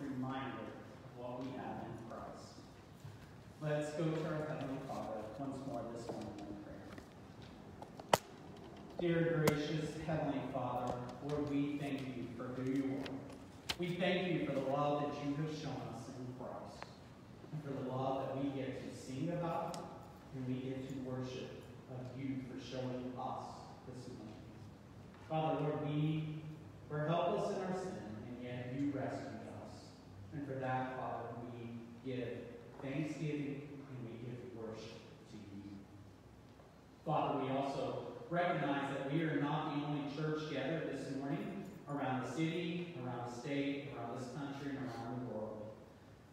reminder of what we have in Christ. Let's go to our Heavenly Father once more this morning in prayer. Dear gracious Heavenly Father, Lord, we thank you for who you are. We thank you for the love that you have shown us in Christ, and for the love that we get to sing about, and we get to worship of you for showing us this morning. Father, Lord, we were helpless in our sin, and yet you rescued. And for that, Father, we give thanksgiving and we give worship to you. Father, we also recognize that we are not the only church gathered this morning around the city, around the state, around this country, and around the world.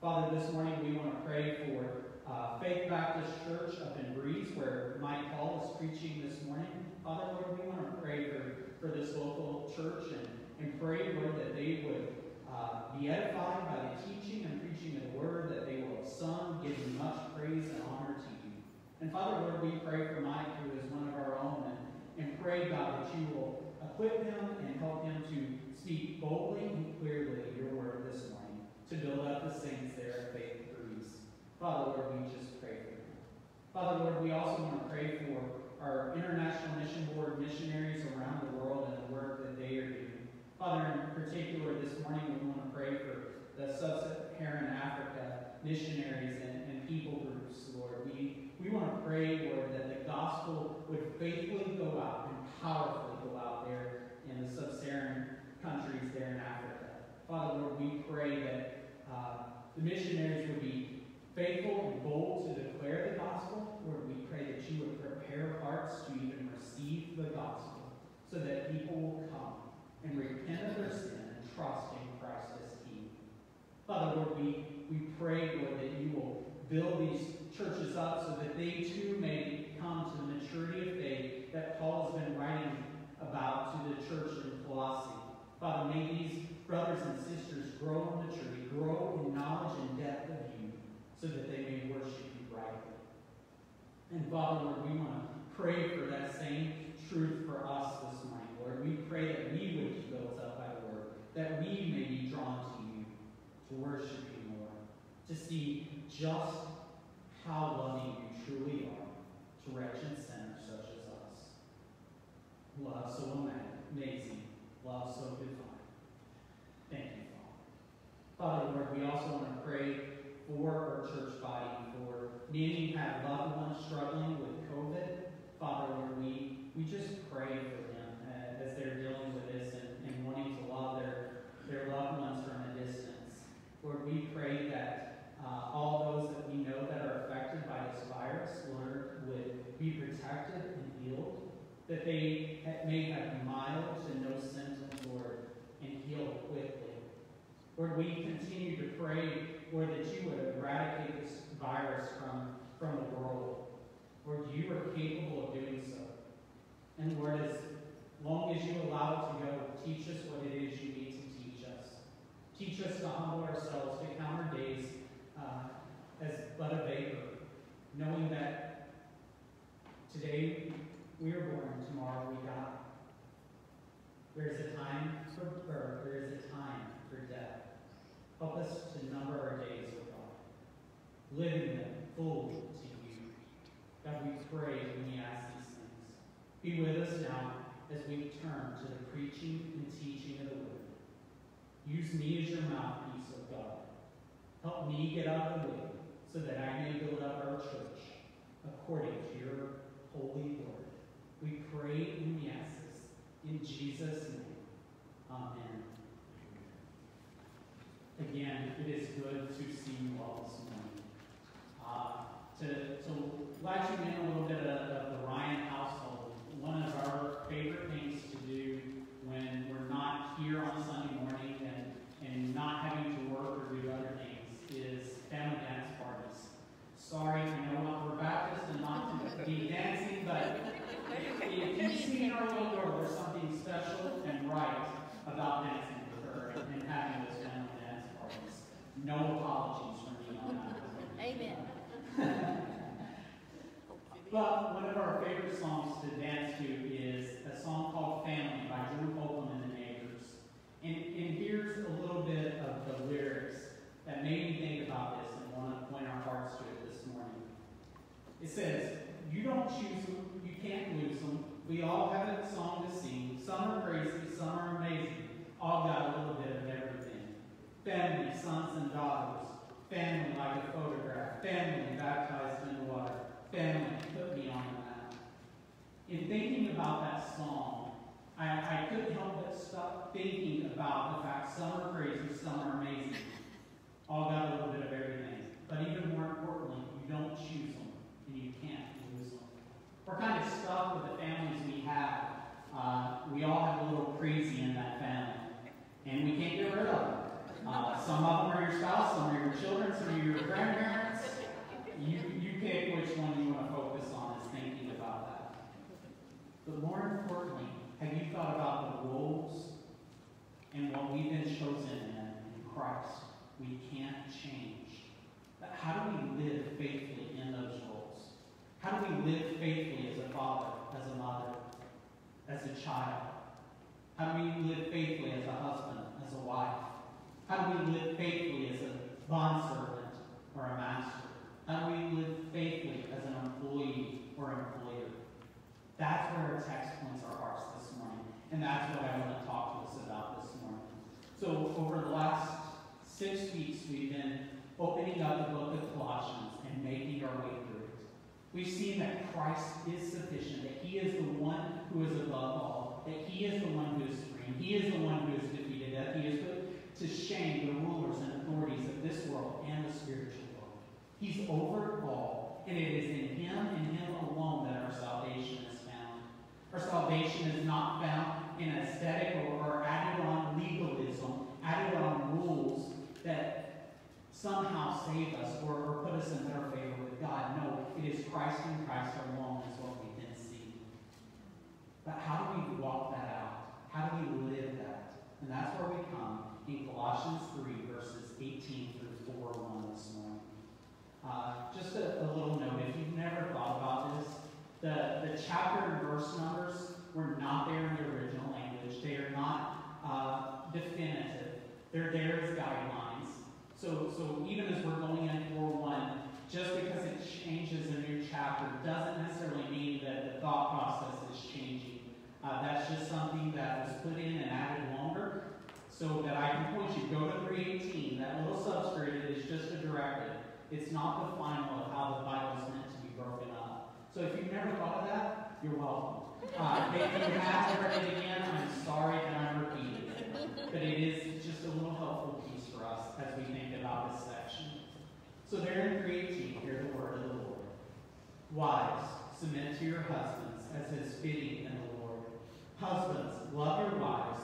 Father, this morning we want to pray for uh, Faith Baptist Church up in Breeze, where Mike Paul is preaching this morning. Father, Lord, we want to pray for, for this local church and, and pray, Lord, that they would be edified by the teaching and preaching of the word, that they will have sung, giving much praise and honor to you. And Father, Lord, we pray for Mike, who is one of our own, and, and pray, God, that you will equip him and help him to speak boldly and clearly your word this morning, to build up the saints there at Faith Breeze. Father, Lord, we just pray for him. Father, Lord, we also want to pray for our International Mission Board missionaries around the world and the work that they are doing. Father, in particular, this morning we want to pray for the sub-Saharan Africa missionaries and, and people groups, Lord. We, we want to pray, Lord, that the gospel would faithfully go out and powerfully go out there in the sub-Saharan countries there in Africa. Father, Lord, we pray that uh, the missionaries would be faithful and bold to declare the gospel. Lord, we pray that you would prepare hearts to even receive the gospel so that people will and repent of their sin and trust in Christ as King. Father, Lord, we, we pray, Lord, that you will build these churches up so that they too may come to the maturity of faith that Paul has been writing about to the church in Colossae. Father, may these brothers and sisters grow in maturity, grow in knowledge and depth of you, so that they may worship you rightly. And Father, Lord, we want to pray for that same truth for us this morning, Lord. We pray that we would be built up by the word, that we may be drawn to you, to worship you more, to see just how loving you truly are to wretched sinners such as us. Love so amazing, love so divine. Thank you, Father. Father, Lord, we also want to pray for our church body, for many who have loved ones struggling with COVID. Father, Lord, we, we just pray for them uh, as they're dealing with this and, and wanting to love their, their loved ones from a distance. Lord, we pray that uh, all those that we know that are affected by this virus, Lord, would be protected and healed, that they may have mild to no symptoms, Lord, and heal quickly. Lord, we continue to pray, Lord, that you would eradicate this virus from, from the world. Lord, you are capable of doing so. And Lord, as long as you allow it to go, teach us what it is you need to teach us. Teach us to humble ourselves, to count our days uh, as but a vapor, knowing that today we are born, tomorrow we die. There is a time for birth, there is a time for death. Help us to number our days, O God, living them fully to you. God, we pray when we ask these things. Be with us now as we turn to the preaching and teaching of the word. Use me as your mouthpiece, O God. Help me get out of the way so that I may build up our church according to your holy word. We pray we ask this in Jesus' name. Amen. Again, it is good to see you all this morning. Uh, to, to let you in a little bit of, of the Ryan household, one of our favorite things to do when we're not here on Sunday morning and, and not having to work or do other things is family dance parties. Sorry, No apologies me on that. Amen. but one of our favorite songs to dance to is a song called Family by Drew Holcomb and the Neighbors. And, and here's a little bit of the lyrics that made me think about this and want to point our hearts to it this morning. It says, You don't choose them, you can't lose them. We all have a song to sing. Some are crazy, some are amazing. All got a little bit Family, sons and daughters. Family like a photograph. Family baptized in water. Family put me on the map. In thinking about that song, I, I couldn't help but stop thinking about the fact some are crazy, some are amazing. All got a little bit of everything. But even more importantly, you don't choose them and you can't lose them. We're kind of stuck with the families we have. Uh, we all have a little crazy in that family, and we can't get rid of them. Uh, some of them are your spouse, some are your children, some are your grandparents. You, you pick which one you want to focus on is thinking about that. But more importantly, have you thought about the roles and what we've been chosen in in Christ? We can't change. But how do we live faithfully in those roles? How do we live faithfully as a father, as a mother, as a child? How do we live faithfully as a husband, as a wife? How do we live faithfully as a bondservant or a master? How do we live faithfully as an employee or employer? That's where our text points our hearts this morning. And that's what I want to talk to us about this morning. So over the last six weeks, we've been opening up the book of Colossians and making our way through it. We've seen that Christ is sufficient, that he is the one who is above all, that he is the one who is supreme, he is the one who has defeated death, he has put to shame the rulers and authorities of this world and the spiritual world. He's over it all, and it is in him and him alone that our salvation is found. Our salvation is not found in ascetic or, added on legalism, added on rules that somehow save us or, or put us in better favor with God. No, it is Christ and Christ alone is what we then see. But how do we walk that out? How do we live that? And that's where we come in Colossians 3, verses 18 through 4 1 this morning. Uh, just a, a, little note, if you've never thought about this, the, the chapter and verse numbers were not there in the original language. They are not uh, definitive. They're there as guidelines. So, so even as we're going in 4-1, just because it changes a new chapter doesn't necessarily mean that the thought process is changing. Uh, that's just something that was put in and added so that I can point you. Go to 318. That little subscript is just a directive. It's not the final of how the Bible is meant to be broken up. So if you've never thought of that, you're welcome. Uh, if you have heard it again, I'm sorry that I'm repeating it. But it is just a little helpful piece for us as we think about this section. So there in 318, hear the word of the Lord. Wives, submit to your husbands as is fitting in the Lord. Husbands, love your wives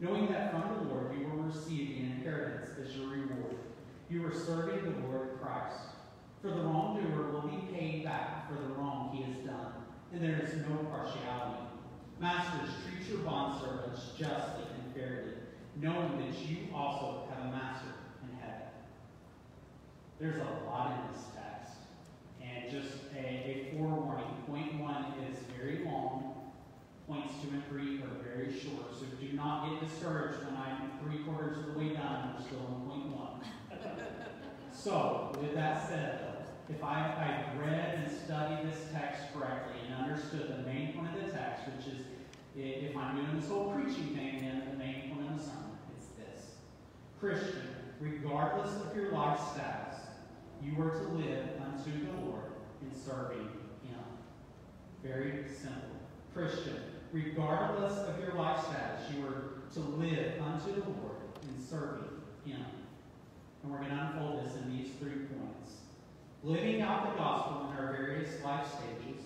knowing that from the Lord you will receive the inheritance as your reward. You are serving the Lord Christ. For the wrongdoer will be paid back for the wrong he has done, and there is no partiality. Masters, treat your bondservants justly and fairly, knowing that you also have a master in heaven. There's a lot in this text. And just a, a forewarning. Point one is very long. Points two and three are very short. So do not get discouraged when I'm three quarters of the way done and we're still on point one. so, with that said, if I, I read and studied this text correctly and understood the main point of the text, which is if I'm doing this whole preaching thing, then the main point of the sermon is this. Christian, regardless of your life status, you are to live unto the Lord in serving Him. Very simple. Christian, regardless of your life status, you are to live unto the Lord in serving Him. And we're going to unfold this in these three points. Living out the gospel in our various life stages,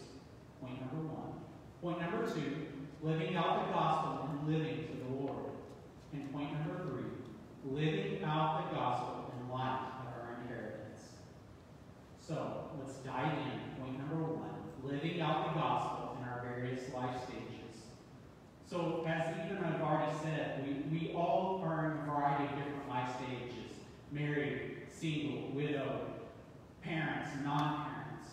point number one. Point number two, living out the gospel and living to the Lord. And point number three, living out the gospel non-parents.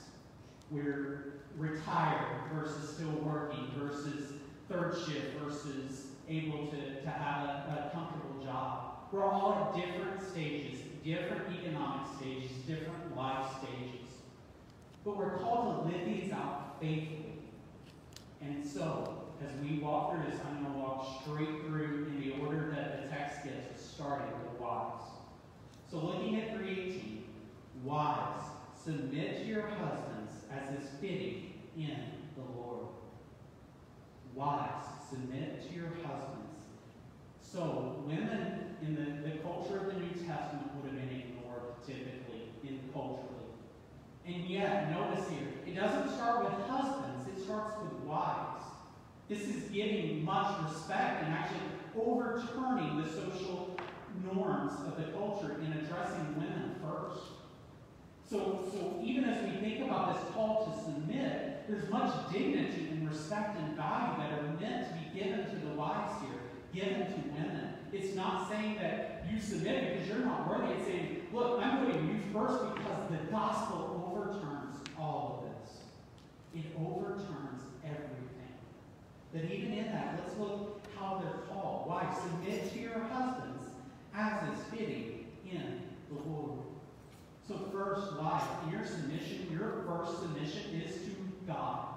We're retired versus still working versus third shift versus able to, to have a, a comfortable job. We're all at different stages, different economic stages, different life stages. But we're called to live these out faithfully. And so, as we walk through this, I'm going to walk straight through in the order that the text gets us, starting with wives. So looking at 318, wives, submit to your husbands as is fitting in the Lord. Wives, submit to your husbands. So women in the, the culture of the New Testament would have been ignored typically in culturally. And yet, notice here, it doesn't start with husbands, it starts with wives. This is giving much respect and actually overturning the social norms of the culture in addressing women first. So, so even as we think about this call to submit, there's much dignity and respect and value that are meant to be given to the wives here, given to women. It's not saying that you submit because you're not worthy. It's saying, look, I'm putting you first because the gospel overturns all of this. It overturns everything. But even in that, let's look how they're called. Wives, submit to your husbands as is fitting in the Lord. So first, wife, your submission, your first submission is to God.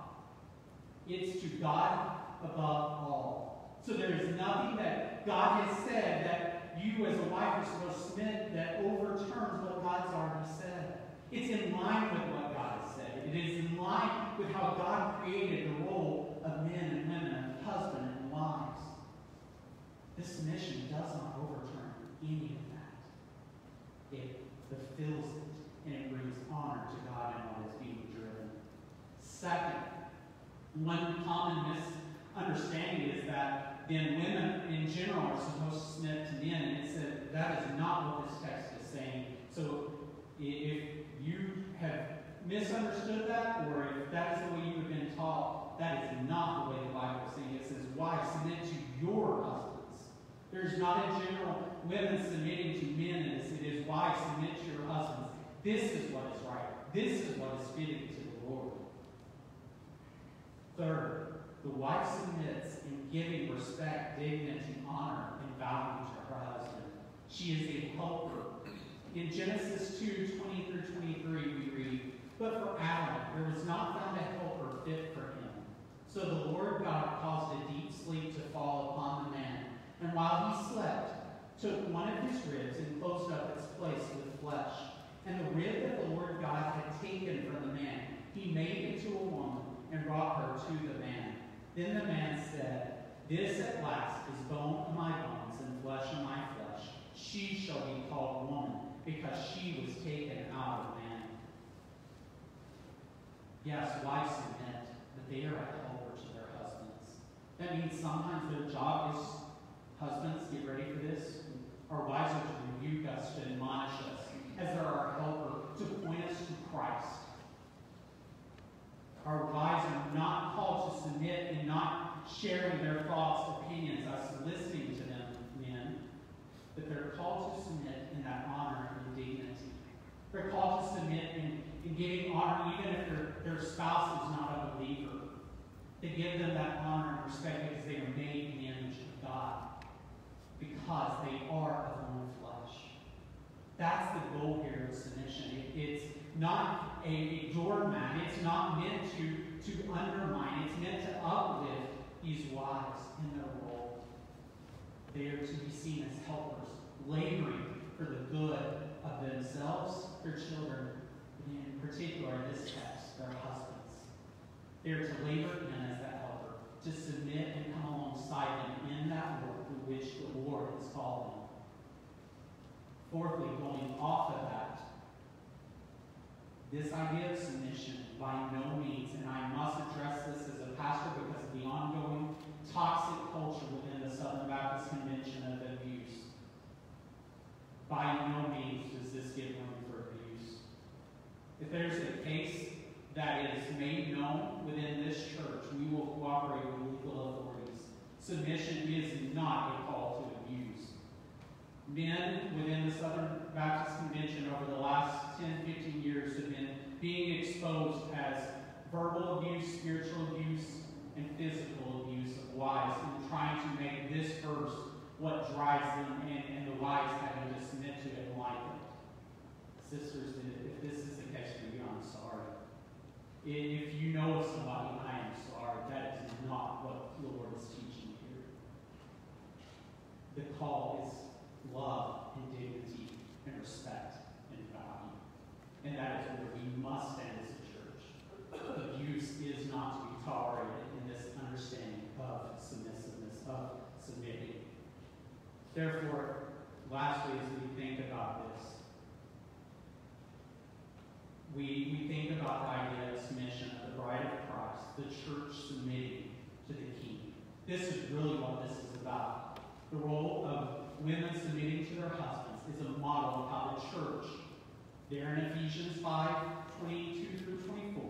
It's to God above all. So there is nothing that God has said that you as a wife are supposed to submit that overturns what God's already said. It's in line with what God has said. It is in line with how God created the role of men and women, of husband and wives. This submission does not overturn any of that. It fulfills it, and it brings honor to God in what is being driven. Second, one common misunderstanding is that then women in general are supposed to submit to men, and it said that is not what this text is saying. So if you have misunderstood that, or if that is the way you have been taught, that is not the way the Bible is saying it. It says, Wives, submit to your husbands. There's not a general women submitting to men as. It is wives, submit to your husbands. This is what is right. This is what is fitting to the Lord. Third, the wife submits in giving respect, dignity, honor, and value to her husband. She is a helper. In Genesis 2, 20 through 23, we read, But for Adam, there was not found a helper fit for him. So the Lord God caused a deep sleep to fall upon the man, and while he slept, took one of his ribs and closed up its place with flesh. And the rib that the Lord God had taken from the man, he made into a woman and brought her to the man. Then the man said, This at last is bone of my bones and flesh of my flesh. She shall be called woman, because she was taken out of man. Yes, wives submit, but they are a helper to their husbands. That means sometimes their job is, husbands, get ready for this. Our wives are to rebuke us, to admonish us, as they're our helper, to point us to Christ. Our wives are not called to submit and not sharing their thoughts, opinions, us listening to them, men, but they're called to submit in that honor and dignity. They're called to submit in, in giving honor even if their, their spouse is not a believer. To give them that honor and respect because they are made in the image of God. Because they are of one flesh. That's the goal here of submission. It, it's not a, a doormat. It's not meant to, to undermine. It's meant to uplift these wives in their role. They are to be seen as helpers, laboring for the good of themselves, their children, and in particular in this text, their husbands. They are to labor in as that helper, just to submit and come alongside them in that work through which them. Fourthly, going off of that, this idea of submission, by no means, and I must address this as a pastor because of the ongoing toxic culture within the Southern Baptist Convention of abuse. By no means does this give room for abuse. If there's a case that is made known within this church, we will cooperate with legal authorities. Submission is not a call to. Men within the Southern Baptist Convention over the last 10, 15 years have been being exposed as verbal abuse, spiritual abuse, and physical abuse of wives, and trying to make this verse what drives them and, and the wives having to submit to it and like it. sisters, if this is the case for you, I'm sorry. If you know of somebody, I am sorry. That is not what the Lord is teaching here. The call is love and dignity and respect and value. And that is where we must stand as a church. Abuse is not to be tolerated in this understanding of submissiveness, of submitting. Therefore, lastly, as we think about this, we, we think about the idea of submission of the bride of Christ, the church submitting to the king. This is really what this is about. The role of women submitting to their husbands is a model of how the church, there in Ephesians 5 22 through 24,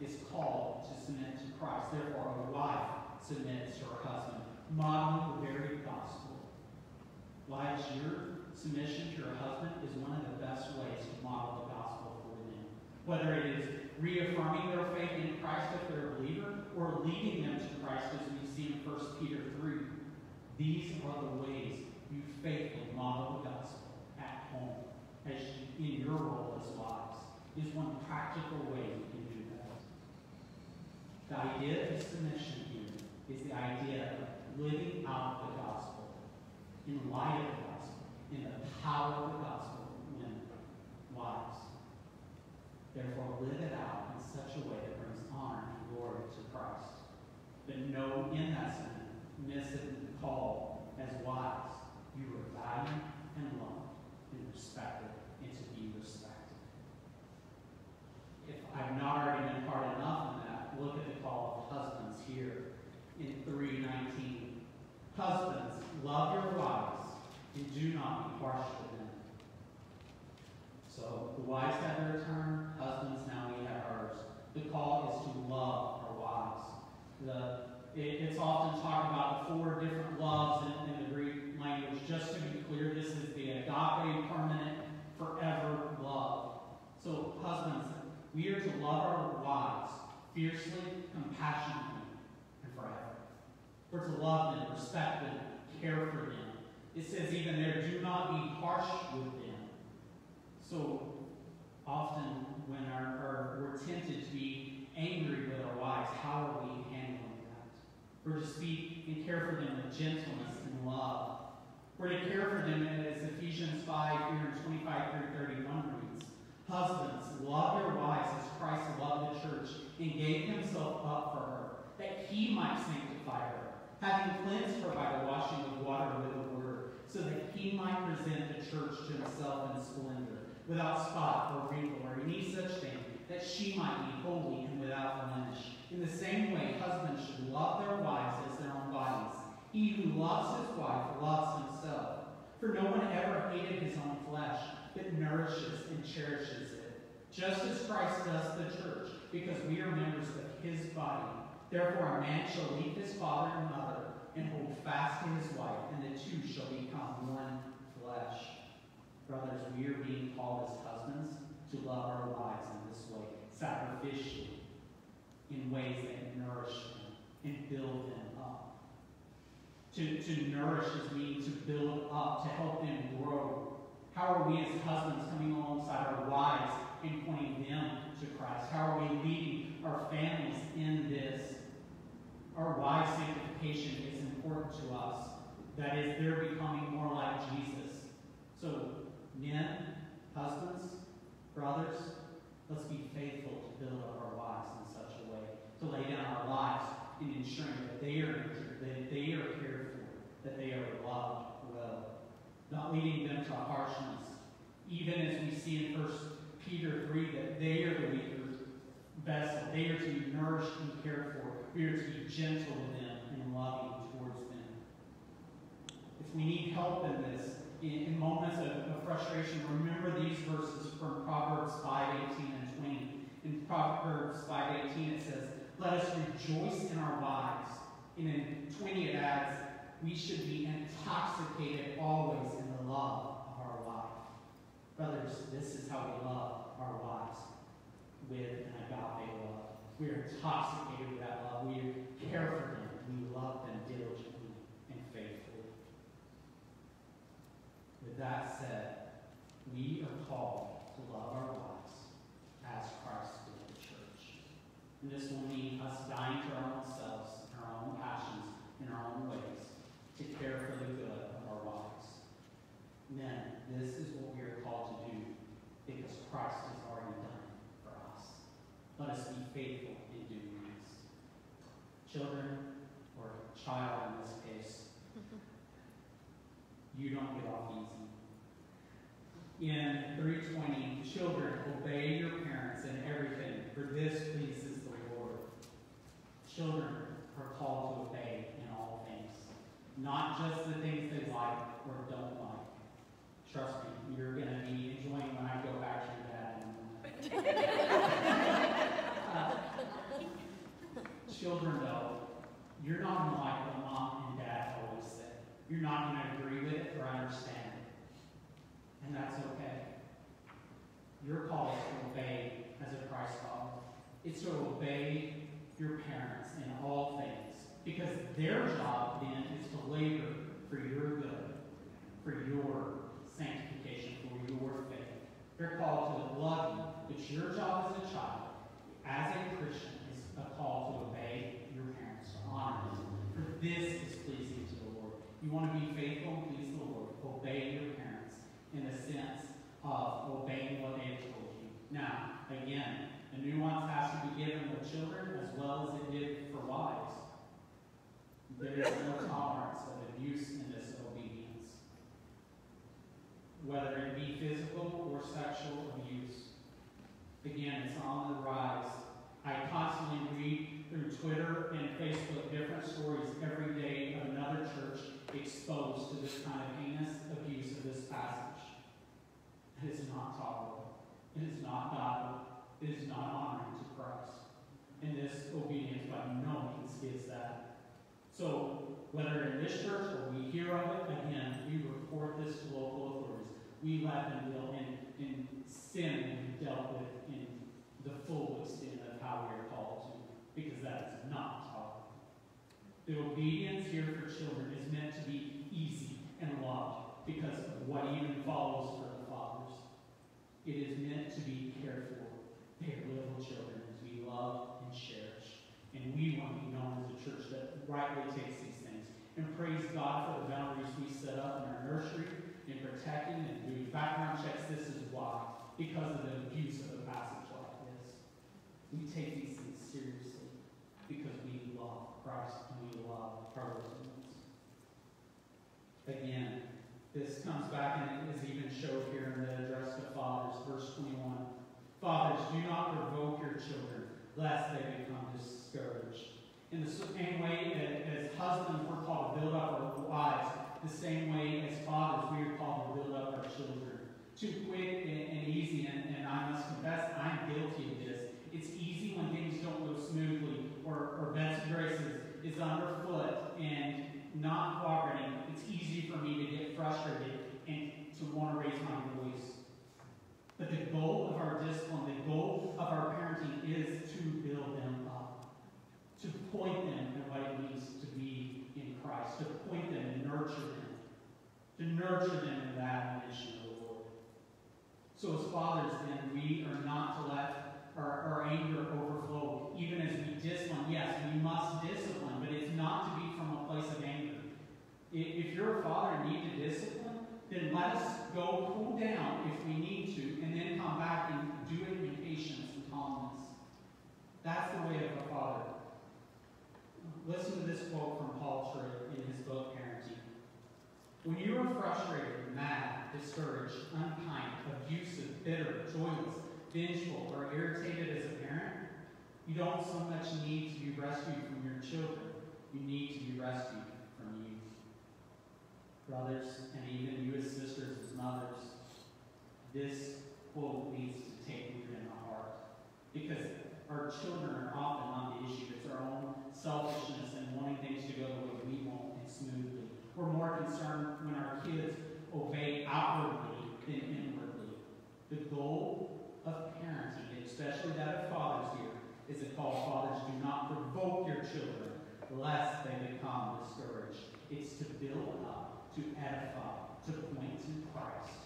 is called to submit to Christ. Therefore, a wife submits to her husband, modeling the very gospel. Wives, your submission to your husband is one of the best ways to model the gospel for women. whether it is reaffirming their faith in Christ if they're a believer, or leading them to Christ as we see in 1 Peter 3. These are the ways faithfully model the gospel at home, as you, in your role as wives. Is one practical way you can do that. The idea of submission here is the idea of living out the gospel in light of the gospel, in the power of the gospel when wives Therefore, live it out in such a way that brings honor and glory to Christ. But know in that submissive call as wives, you are valued and loved and respected and to be respected. If I've not already been hard enough on that, look at the call of husbands here in 319. Husbands, love your wives and do not be harsh with them. So the wives have their turn, husbands now we have ours. The call is to love our wives. The, it, it's often talked about the four different loves in, in the. Just to be clear, this is the agape, permanent, forever love. So husbands, we are to love our wives fiercely, compassionately, and forever. We're to love them, respect them, care for them. It says even there, do not be harsh with them so often when our, our, we're tempted to be angry with our wives, how are we handling that? We're to speak and care for them with gentleness and love. We're to care for them as Ephesians 5, here in 25 through 31 reads. Husbands, love your wives as Christ loved the church and gave himself up for her, that he might sanctify her, having cleansed her by the washing of water with the word, so that he might present the church to himself in splendor without spot or wrinkle or any such thing, that she might be holy and without blemish. In the same way, husbands should love their wives as their own bodies. He who loves his wife loves himself. For no one ever hated his own flesh, but nourishes and cherishes it, just as Christ does the church, because we are members of his body. Therefore, a man shall leave his father and mother and hold fast to his wife, and the two shall become one flesh. Brothers, we are being called as husbands to love our wives in this way, sacrificially, in ways that nourish them and build them. To, to nourish is mean to build up, to help them grow. How are we as husbands coming alongside our wives and pointing them to Christ? How are we leading our families in this? Our wives' sanctification is important to us. That is, they're becoming more like Jesus. So Men, husbands, brothers, let's be faithful to build up our wives in such a way, to lay down our lives in ensuring that they are nurtured, that they are cared for, that they are loved well. Not leading them to harshness. Even as we see in 1 Peter 3 that they are the weaker vessel. They are to be nourished and cared for. We are to be gentle with them and loving towards them. If we need help in this, in, in moments of, of, frustration, remember these verses from Proverbs 5, 18 and 20. In Proverbs 5, 18 it says, Let us rejoice in our wives. And in 20 it adds, We should be intoxicated always in the love of our wife. Brothers, this is how we love our wives with an agape love. We are intoxicated with that love. We care for them. We love them diligently. that said, we are called to love our wives as Christ did the church. And this will mean us dying to our own selves, our own passions, in our own ways, to care for the good of our wives. Men, this is what we are called to do because Christ has already done it for us. Let us be faithful in doing this. Children, or child in this case, you don't get off easy. In 320, children, obey your parents in everything, for this pleases the Lord. Children are called to obey in all things, not just the things they like or don't like. Trust me, you're going to be enjoying when I go back to your dad. uh, children, though, you're not going to like what mom and dad always say. You're not going to agree with it or understand it. And that's okay. Your call is to obey as a Christ follower. It's to obey your parents in all things. Because their job then is to labor for your good, for your sanctification, for your faith. They're called to love you. But your job as a child, as a Christian, is a call to obey your parents, to honor them. For this is pleasing to the Lord. You want to be faithful and please the Lord. Obey your parents in the sense of obeying what they have told you. Now, again, the nuance has to be given with children as well as it did for wives. There is no tolerance of abuse in disobedience, whether it be physical or sexual abuse. Again, it's on the rise. I constantly read through Twitter and Facebook different stories every day of another church exposed to this kind of heinous abuse of this passage. It is not tolerable. It is not godly. It is not honoring to Christ. And this obedience by no means is that. So, whether in this church or we hear of it, again, we report this to local authorities. We let them deal in, in sin and dealt with in the full extent how we are called to, because that is not tolerable. The obedience here for children is meant to be easy and loved because of what even follows for the fathers. It is meant to be cared for. They are little children to be loved and cherished. And we want to be known as a church that rightly takes these things. And praise God for the boundaries we set up in our nursery, in protecting and doing background checks. This is why. Because of the abuse of the passage. We take these things seriously because we love Christ and we love our little ones. Again, this comes back and is even showed here in the address to fathers, verse 21. Fathers, do not provoke your children, lest they become discouraged. In the same way as husbands, we're called to build up our wives, the same way as fathers, we are called to build up our children. Too quick and, and easy, and, and I must confess, I'm guilty of this. It's easy when things don't go smoothly, or, or Betsy Grace is, underfoot and not cooperating. It's easy for me to get frustrated and to want to raise my voice. But the goal of our discipline, the goal of our parenting is to build them up, to point them at what it means to be in Christ, to point them and nurture them, to nurture them in that mission of the Lord. So as fathers, then, we are not to let our, our anger overflow. Even as we discipline, yes, we must discipline, but it's not to be from a place of anger. Father and need to discipline, then let us go cool down if we need to, and then come back and do it in patience and calmness. That's the way of a father. Listen to this quote from Paul Tripp in his book, Parenting. When you are frustrated, mad, discouraged, unkind, abusive, bitter, joyless, vengeful, or irritated as a parent, you don't so much need to be rescued from your children. You need to be rescued. Brothers, and even you as sisters, as mothers, this quote needs to take root in our heart. Because our children are often not the issue. It's our own selfishness and wanting things to go the way we want and smoothly. We're more concerned when our kids obey outwardly than inwardly. The goal of parenting, especially that of fathers here, is to call fathers do not provoke your children lest they become discouraged. It's to build up, to edify, to point to Christ.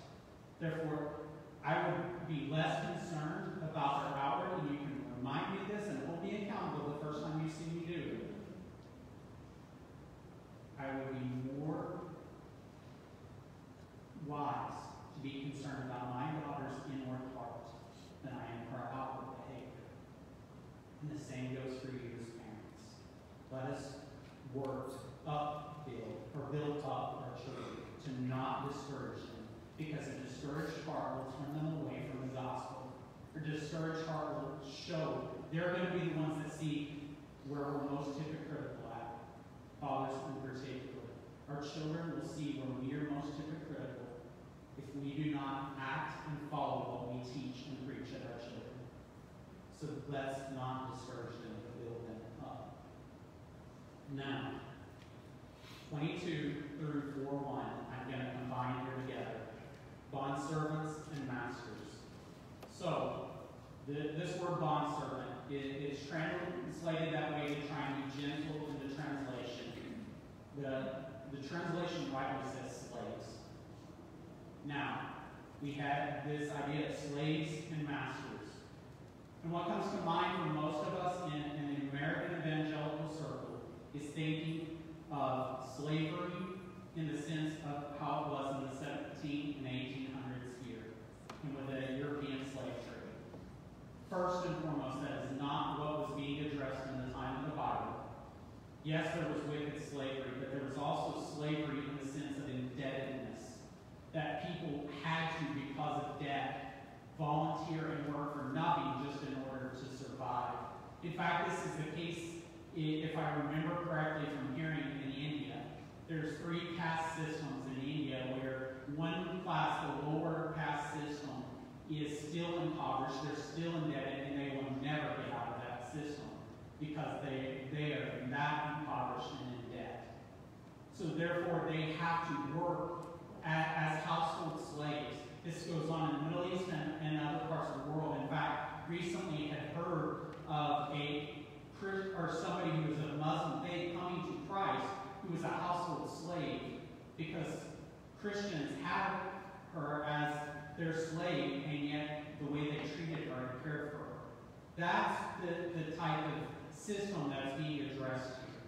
Therefore, I would be less concerned about their outward, and you can remind me of this and hold me accountable the first time you see me do it. I would be more wise to be concerned about my daughter's inward heart than I am her outward behavior. And the same goes for you as parents. Let us work up, build, or build up our children to not discourage them, because a discouraged heart will turn them away from the gospel. Heart will show they're going to be the ones that see where we're most hypocritical at, fathers in particular. Our children will see where we are most hypocritical if we do not act and follow what we teach and preach at our children. So let's not discourage them, but build them up. Now, 22 through 4 1, I'm going to combine here together. Bond servants and masters. So, the, this word bond servant is, is translated that way to try and be gentle in the translation. The, the translation rightly says slaves. Now, we had this idea of slaves and masters. And what comes to mind for most of us in, in the American evangelical circle is thinking of slavery in the sense of how it was in the 17th and 1800s here, and with the European slave trade. First and foremost, that is not what was being addressed in the time of the Bible. Yes, there was wicked slavery, but there was also slavery in the sense of indebtedness, that people had to, because of debt, volunteer and work for nothing just in order to survive. In fact, this is the case, if I remember correctly from hearing in India. There's three caste systems in India where one class, the lower is still impoverished, they're still indebted, and they will never get out of that system because they, they are not impoverished and in debt. So therefore, they have to work as, as household slaves. This goes on in the Middle East and, and other parts of the world. In fact, recently had heard of a or somebody who was a Muslim faith coming to Christ who was a household slave because Christians had her as their slave, and yet the way they treated her and cared for her. That's the, the type of system that's being addressed here,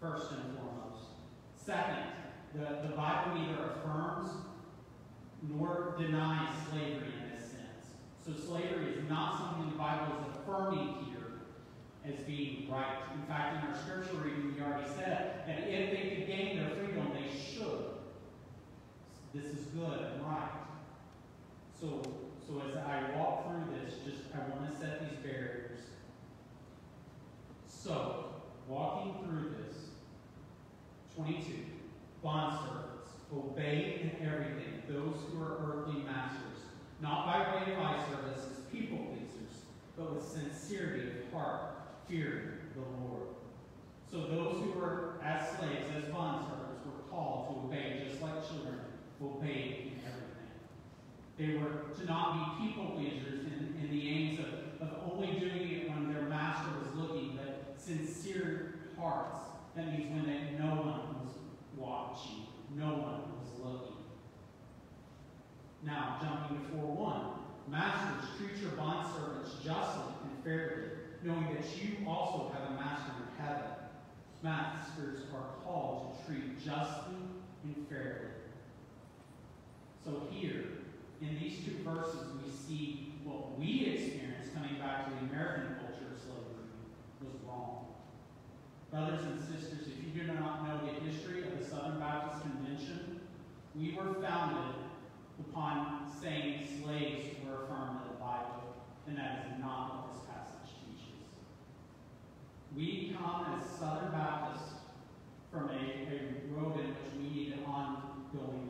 first and foremost. Second, the, the Bible neither affirms nor denies slavery in this sense. So slavery is not something the Bible is affirming here as being right. In fact, in our scripture reading, we already said that if they could gain their freedom, they should. This is good and right. So, so as I walk through this, just I want to set these barriers. So, walking through this, 22, bondservants, obey in everything those who are earthly masters, not by way of eye service as people pleasers, but with sincerity of heart, fearing the Lord. So those who were as slaves, as bondservants, were called to obey, just like children obeyed in everything. They were to not be people pleasers in, in the aims of, of only doing it when their master was looking, but sincere hearts. That means when they, no one was watching, no one was looking. Now, jumping to 4 1. Masters, treat your bondservants justly and fairly, knowing that you also have a master in heaven. Masters are called to treat justly and fairly. So here, in these two verses, we see what we experienced coming back to the American culture of slavery was wrong. Brothers and sisters, if you do not know the history of the Southern Baptist Convention, we were founded upon saying slaves were affirmed in the Bible, and that is not what this passage teaches. We come as Southern Baptists from a, a road in which we need of.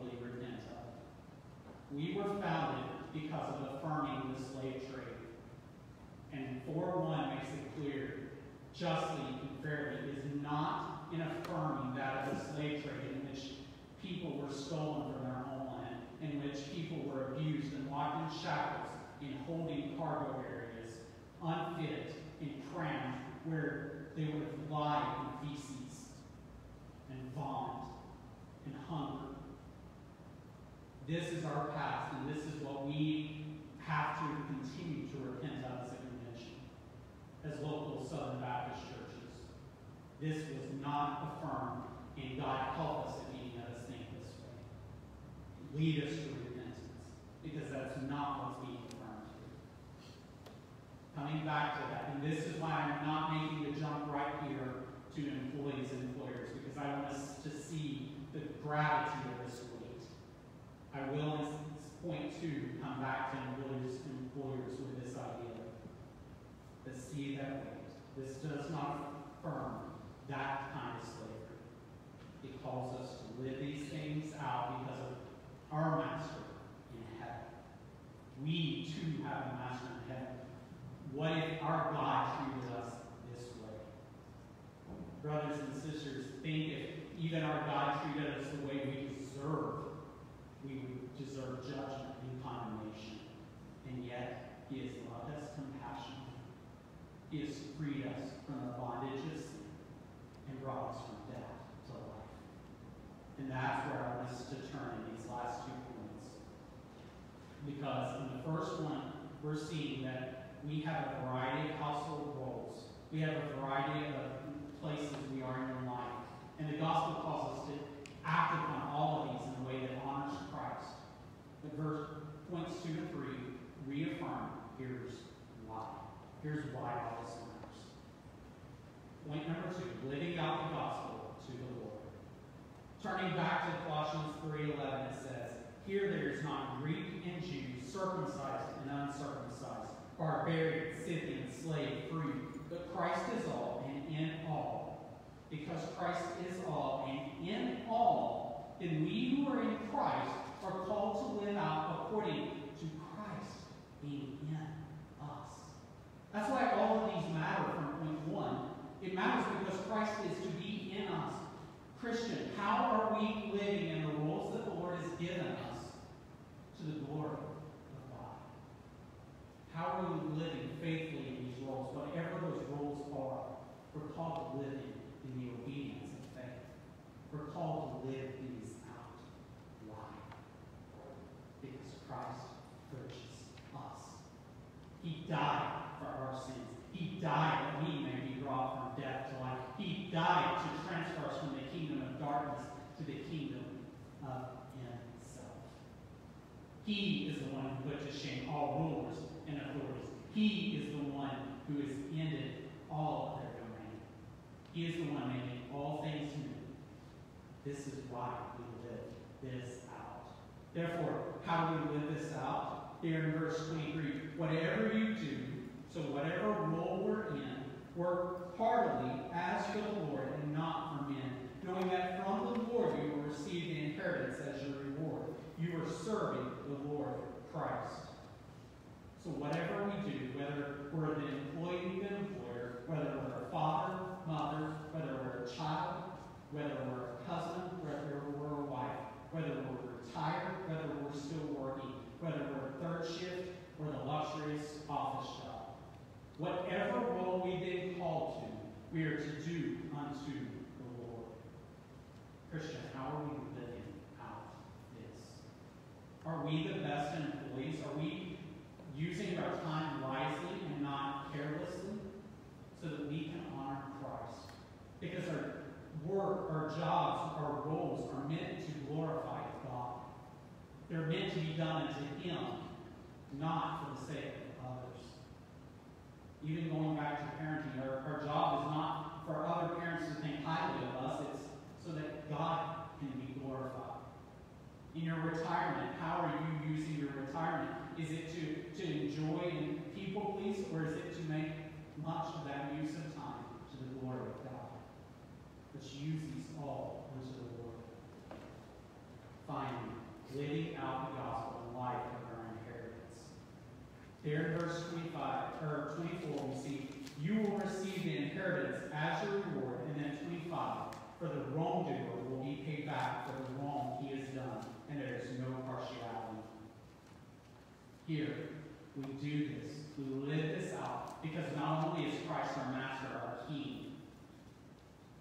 We were founded because of affirming the slave trade. And 4.1 makes it clear, justly and fairly is not in affirming that of the slave trade in which people were stolen from their homeland, in which people were abused and locked in shackles in holding cargo areas, unfit and crammed, where they would have lied in feces and vomit and hunger. This is our past, and this is what we have to continue to repent of as a convention, as local Southern Baptist churches. This was not affirmed, and God help us if any of us think this way. Lead us to repentance, because that's not what's being affirmed here. Coming back to that, and this is why I'm not making the jump right here to employees and employers, because I want us to see the gravity of this I will, in point two, come back to employers employers with this idea. But see that weight. This does not affirm that kind of slavery. It calls us to live these things out because of our master in heaven. We too have a master in heaven. What if our God treated us this way? Brothers and sisters, think if even our God treated us the way we deserve, we would deserve judgment and condemnation. And yet, He has loved us compassionately. He has freed us from the bondage of sin and brought us from death to life. And that's where I want us to turn in these last two points. Because in the first one, we're seeing that we have a variety of household roles. We have a variety of places we are in life. And the gospel calls us to act upon all of these in a way that honors Christ. But verse points two and three reaffirm here's why. Here's why all this matters. Point number two, living out the gospel to the Lord. Turning back to Colossians 3.11, it says, Here there is not Greek and Jew, circumcised and uncircumcised, barbarian, Scythian, slave, free, but Christ is all and in all. Because Christ is all and in all, then we who are in Christ are called to live out according to Christ being in us. That's why all of these matter from point one. It matters because Christ is to be in us. Christian, how are we living in the roles that the Lord has given us to the glory of God? How are we living faithfully in these roles? Whatever those roles are, we're called to live in the obedience of faith. We're called to live these out. Why? Because Christ purchased us. He died for our sins. He died that we may be brought from death to life. He died to transfer us from the kingdom of darkness to the kingdom of himself. He is the one who put to shame all rulers and authorities. He is the one who has ended all of their domain. He is the one making all things new. This is why we live this out. Therefore, how do we live this out? Here in verse 23, whatever you do, so whatever role we're in, work heartily as for the Lord and not for men, knowing that from the Lord you will receive the inheritance as your reward. You are serving the Lord Christ. So whatever we do, whether we're an employee the employer, whether we're a father, mother, whether we're a child, whether we're a cousin, whether we're a wife, whether we're retired, whether we're still working, whether we're a third shift or the luxurious office job. Whatever role we've been called to, we are to do unto the Lord. Christian, how are we living? Are we the best employees? Are we using our time wisely and not carelessly so that we can honor Christ? Because our work, our jobs, our roles are meant to glorify God. They're meant to be done unto Him, not for the sake of others. Even going back to parenting, our, our job is not for other parents to think highly of us, it's so that God can be glorified. In your retirement, how are you using your retirement? Is it to, to enjoy and people please, or is it to make much of that use of time to the glory of God? Let's use these all unto the Lord. Finally, living out the gospel in light of our inheritance. There in verse 25 or 24, we see, You will receive the inheritance as your reward. And then 25, For the wrongdoer will be paid back for the wrong he has done, and there is no partiality. Here, we do this. We live this out because not only is Christ our master, our king,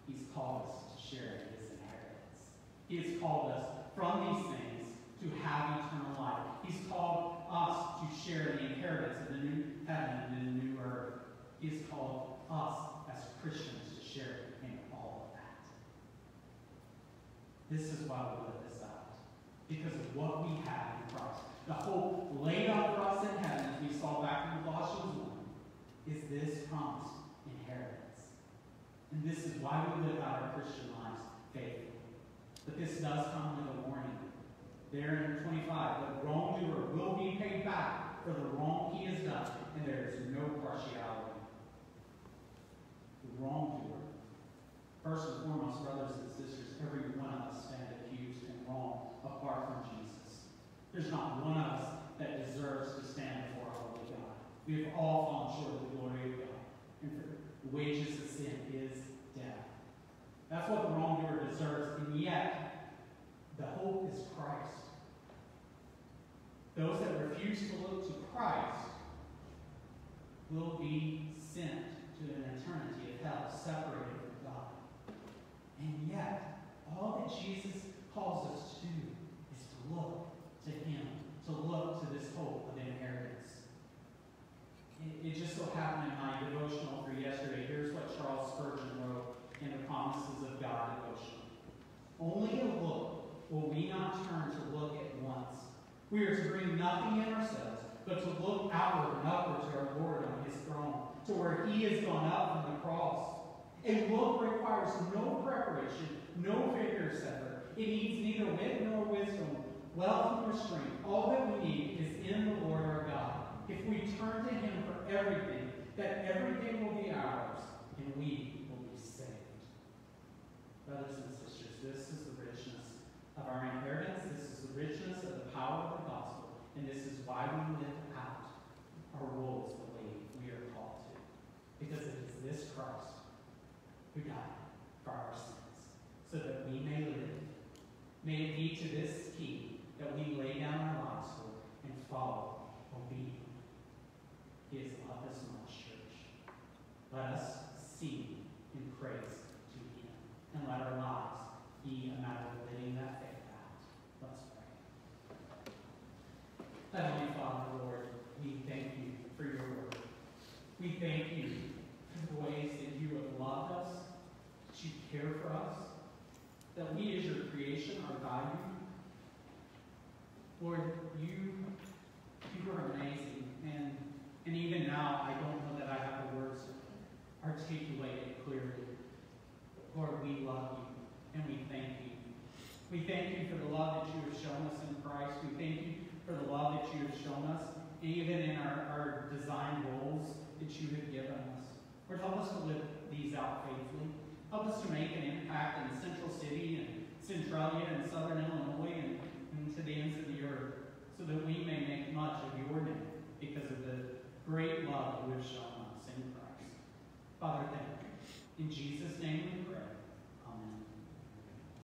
he's called us to share his inheritance. He has called us from these things to have eternal life. He's called us to share the inheritance of the new heaven and the new earth. He has called us as Christians to share in all of that. This is why we live this out. Because of what we have in Christ. The hope laid out for us in heaven, as we saw back in Colossians 1, is this promised inheritance. And this is why we live out our Christian lives faithfully. But this does come with a warning. There in 25, the wrongdoer will be paid back for the wrong he has done, and there is no partiality. The wrongdoer. First and foremost, brothers and sisters, every one of us stand accused and wrong apart from Jesus. There's not one of us that deserves to stand before a holy God. We have all fallen short of the glory of God. And for the wages of sin is death. That's what the wrongdoer deserves, and yet the hope is Christ. Those that refuse to look to Christ will be sent to an eternity of hell, separated from God. And yet, all that Jesus calls us to do is to look to Him, to look to this hope of inheritance. It, it just so happened in my devotional for yesterday, here's what Charles Spurgeon wrote in the Promises of God devotion. Only a look will we not turn to look at once we are to bring nothing in ourselves, but to look outward and upward to our Lord on his throne, to where he has gone up from the cross. A look requires no preparation, no figure setter. It needs neither wit nor wisdom, wealth nor strength. All that we need is in the Lord our God. If we turn to him for everything, that everything will be ours, and we will be saved. Brothers and sisters, this is the richness of our inheritance. This is the richness of the power of the gospel. And this is why we live out our roles the way we are called to. Because it is this Christ who died for our sins, so that we may live. May it be to this we lay down our lives for and follow obediently. He has loved us much, church. Let us sing in praise to him, and let our lives be a matter of living that faith out. Let's pray. Heavenly Father, Lord, we thank you for your word. We thank you for the ways that you have loved us, that you care for us, that we as your creation are valued. Lord, you, you are amazing. And, and even now, I don't know that I have the words to articulate it clearly. Lord, we love you and we thank you. We thank you for the love that you have shown us in Christ. We thank you for the love that you have shown us, even in our, our design roles that you have given us. Lord, help us to live these out faithfully. Help us to make an impact in Central City and Centralia and Southern Illinois and to the ends of the earth, so that we may make much of your name because of the great love you have shown us in Christ. Father, thank you. In Jesus' name we pray.